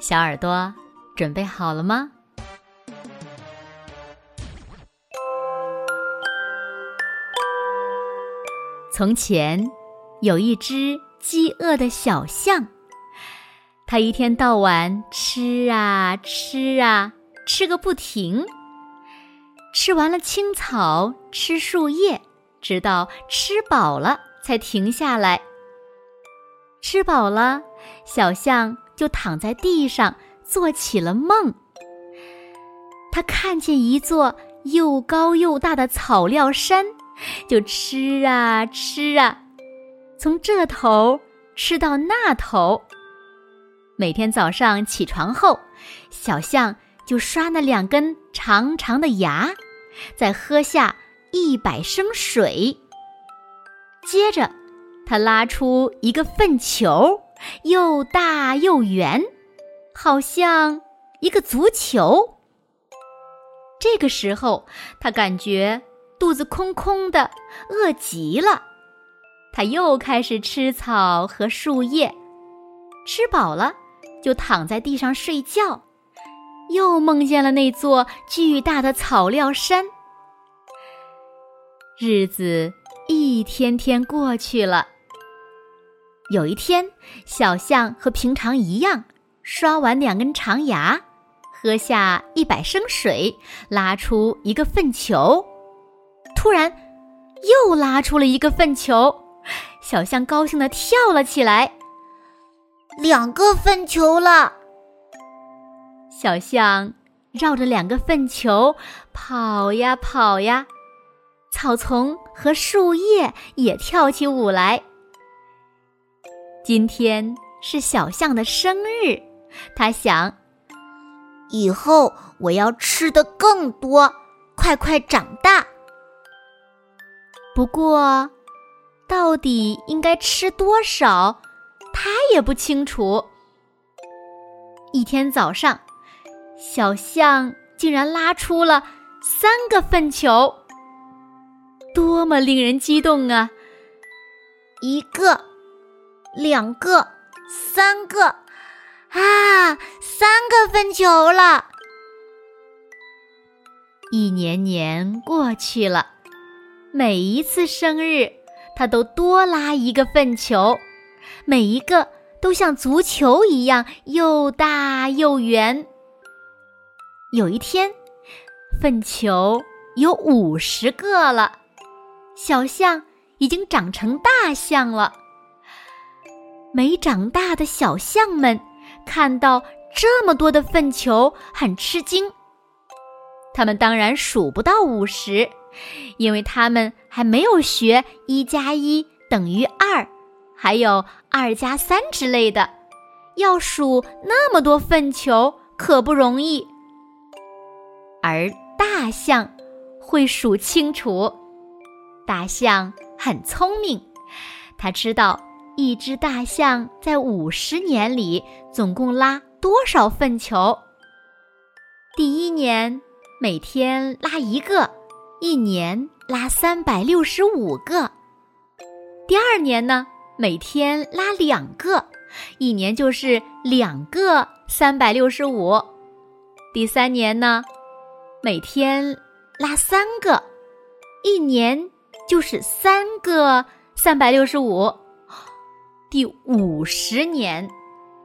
小耳朵，准备好了吗？从前，有一只饥饿的小象，它一天到晚吃啊吃啊，吃个不停。吃完了青草，吃树叶，直到吃饱了才停下来。吃饱了，小象。就躺在地上做起了梦。他看见一座又高又大的草料山，就吃啊吃啊，从这头吃到那头。每天早上起床后，小象就刷那两根长长的牙，再喝下一百升水。接着，他拉出一个粪球。又大又圆，好像一个足球。这个时候，他感觉肚子空空的，饿极了。他又开始吃草和树叶，吃饱了就躺在地上睡觉，又梦见了那座巨大的草料山。日子一天天过去了。有一天，小象和平常一样，刷完两根长牙，喝下一百升水，拉出一个粪球。突然，又拉出了一个粪球，小象高兴地跳了起来。两个粪球了！小象绕着两个粪球跑呀跑呀，草丛和树叶也跳起舞来。今天是小象的生日，他想，以后我要吃的更多，快快长大。不过，到底应该吃多少，他也不清楚。一天早上，小象竟然拉出了三个粪球，多么令人激动啊！一个。两个，三个，啊，三个粪球了！一年年过去了，每一次生日，他都多拉一个粪球，每一个都像足球一样又大又圆。有一天，粪球有五十个了，小象已经长成大象了。没长大的小象们看到这么多的粪球，很吃惊。他们当然数不到五十，因为他们还没有学一加一等于二，还有二加三之类的。要数那么多粪球可不容易。而大象会数清楚，大象很聪明，它知道。一只大象在五十年里总共拉多少粪球？第一年每天拉一个，一年拉三百六十五个。第二年呢，每天拉两个，一年就是两个三百六十五。第三年呢，每天拉三个，一年就是三个三百六十五。第五十年，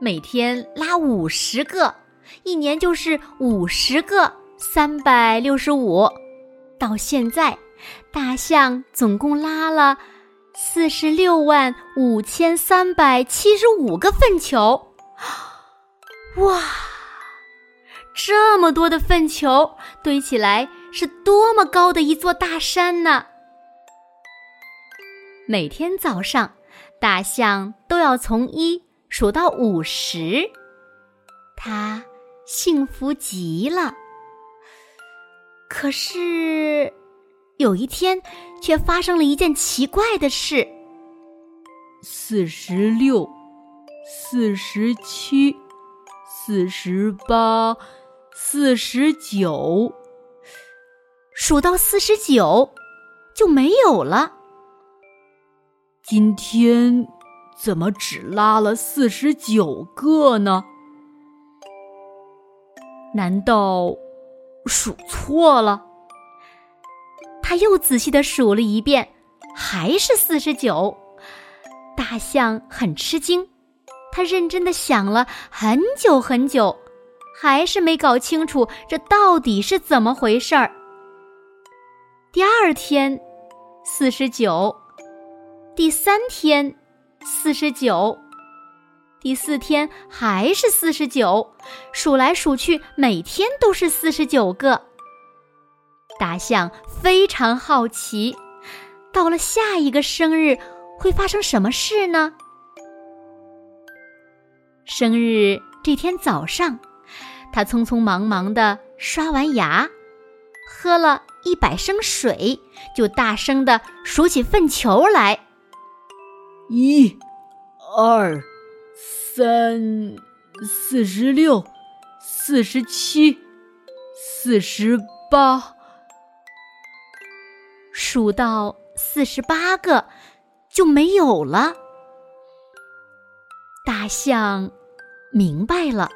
每天拉五十个，一年就是五十个三百六十五。到现在，大象总共拉了四十六万五千三百七十五个粪球。哇，这么多的粪球堆起来，是多么高的一座大山呢！每天早上。大象都要从一数到五十，它幸福极了。可是有一天，却发生了一件奇怪的事：四十六、四十七、四十八、四十九，数到四十九就没有了。今天怎么只拉了四十九个呢？难道数错了？他又仔细的数了一遍，还是四十九。大象很吃惊，他认真的想了很久很久，还是没搞清楚这到底是怎么回事儿。第二天，四十九；第三天，四十九。第四天还是四十九，数来数去，每天都是四十九个。大象非常好奇，到了下一个生日会发生什么事呢？生日这天早上，他匆匆忙忙的刷完牙，喝了一百升水，就大声的数起粪球来：一、二。三、四十六、四十七、四十八，数到四十八个就没有了。大象明白了，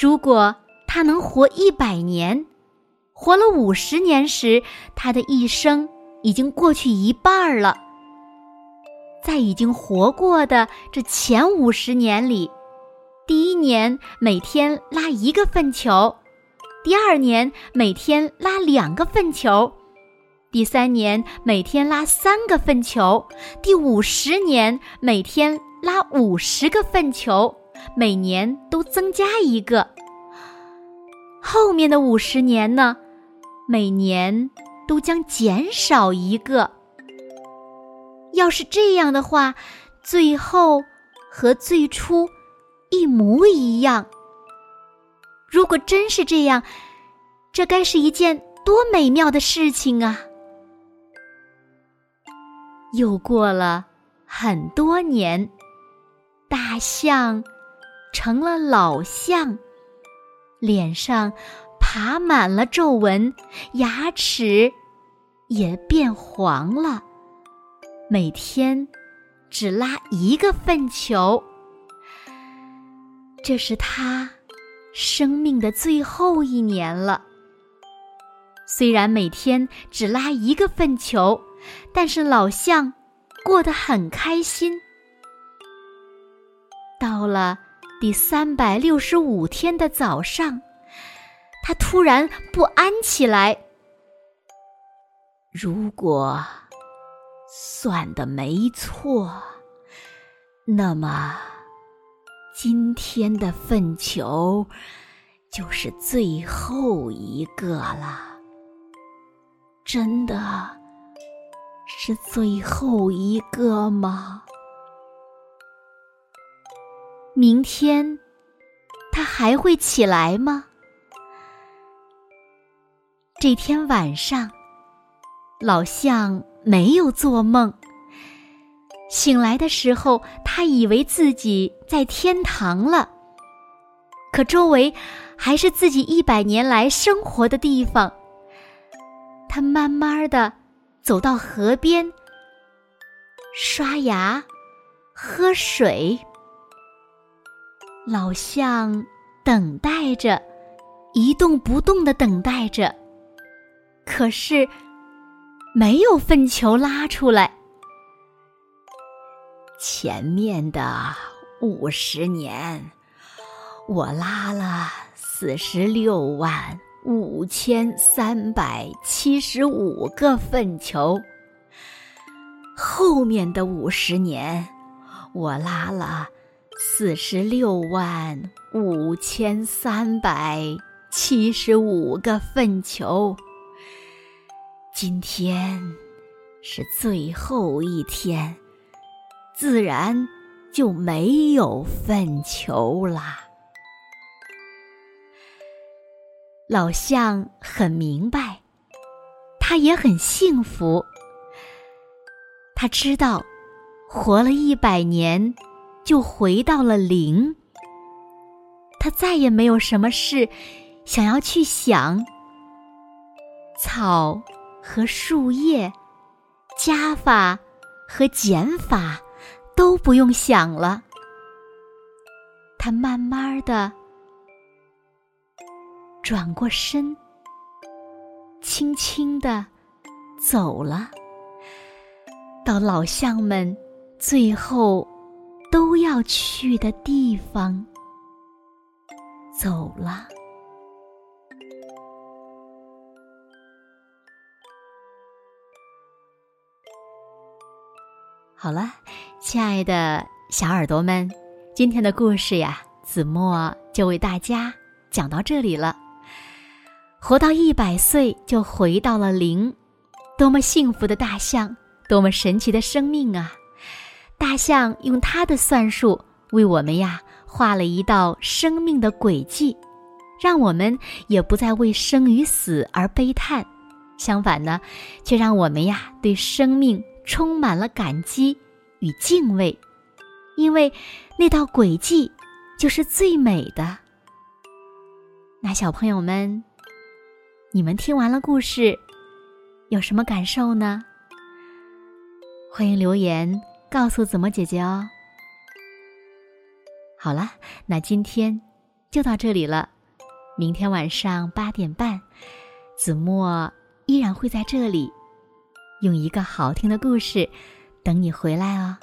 如果它能活一百年，活了五十年时，它的一生已经过去一半了。在已经活过的这前五十年里，第一年每天拉一个粪球，第二年每天拉两个粪球，第三年每天拉三个粪球，第五十年每天拉五十个粪球，每年都增加一个。后面的五十年呢，每年都将减少一个。要是这样的话，最后和最初一模一样。如果真是这样，这该是一件多美妙的事情啊！又过了很多年，大象成了老象，脸上爬满了皱纹，牙齿也变黄了。每天只拉一个粪球，这是他生命的最后一年了。虽然每天只拉一个粪球，但是老象过得很开心。到了第三百六十五天的早上，他突然不安起来。如果……算的没错，那么今天的粪球就是最后一个了。真的是最后一个吗？明天他还会起来吗？这天晚上，老象。没有做梦。醒来的时候，他以为自己在天堂了，可周围还是自己一百年来生活的地方。他慢慢的走到河边，刷牙，喝水。老象等待着，一动不动的等待着，可是。没有粪球拉出来。前面的五十年，我拉了四十六万五千三百七十五个粪球。后面的五十年，我拉了四十六万五千三百七十五个粪球。今天是最后一天，自然就没有粪球啦。老象很明白，他也很幸福。他知道，活了一百年，就回到了零。他再也没有什么事想要去想。草和树叶，加法和减法都不用想了。他慢慢的转过身，轻轻的走了，到老象们最后都要去的地方，走了。好了，亲爱的小耳朵们，今天的故事呀，子墨就为大家讲到这里了。活到一百岁就回到了零，多么幸福的大象，多么神奇的生命啊！大象用它的算术为我们呀画了一道生命的轨迹，让我们也不再为生与死而悲叹，相反呢，却让我们呀对生命。充满了感激与敬畏，因为那道轨迹就是最美的。那小朋友们，你们听完了故事，有什么感受呢？欢迎留言告诉子墨姐姐哦。好了，那今天就到这里了。明天晚上八点半，子墨依然会在这里。用一个好听的故事等你回来哦。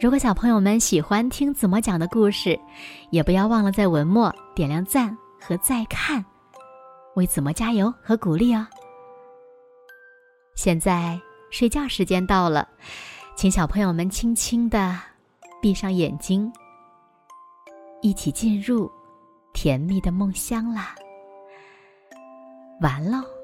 如果小朋友们喜欢听子墨讲的故事，也不要忘了在文末点亮赞和再看，为子墨加油和鼓励哦。现在睡觉时间到了，请小朋友们轻轻的闭上眼睛，一起进入甜蜜的梦乡啦。完喽。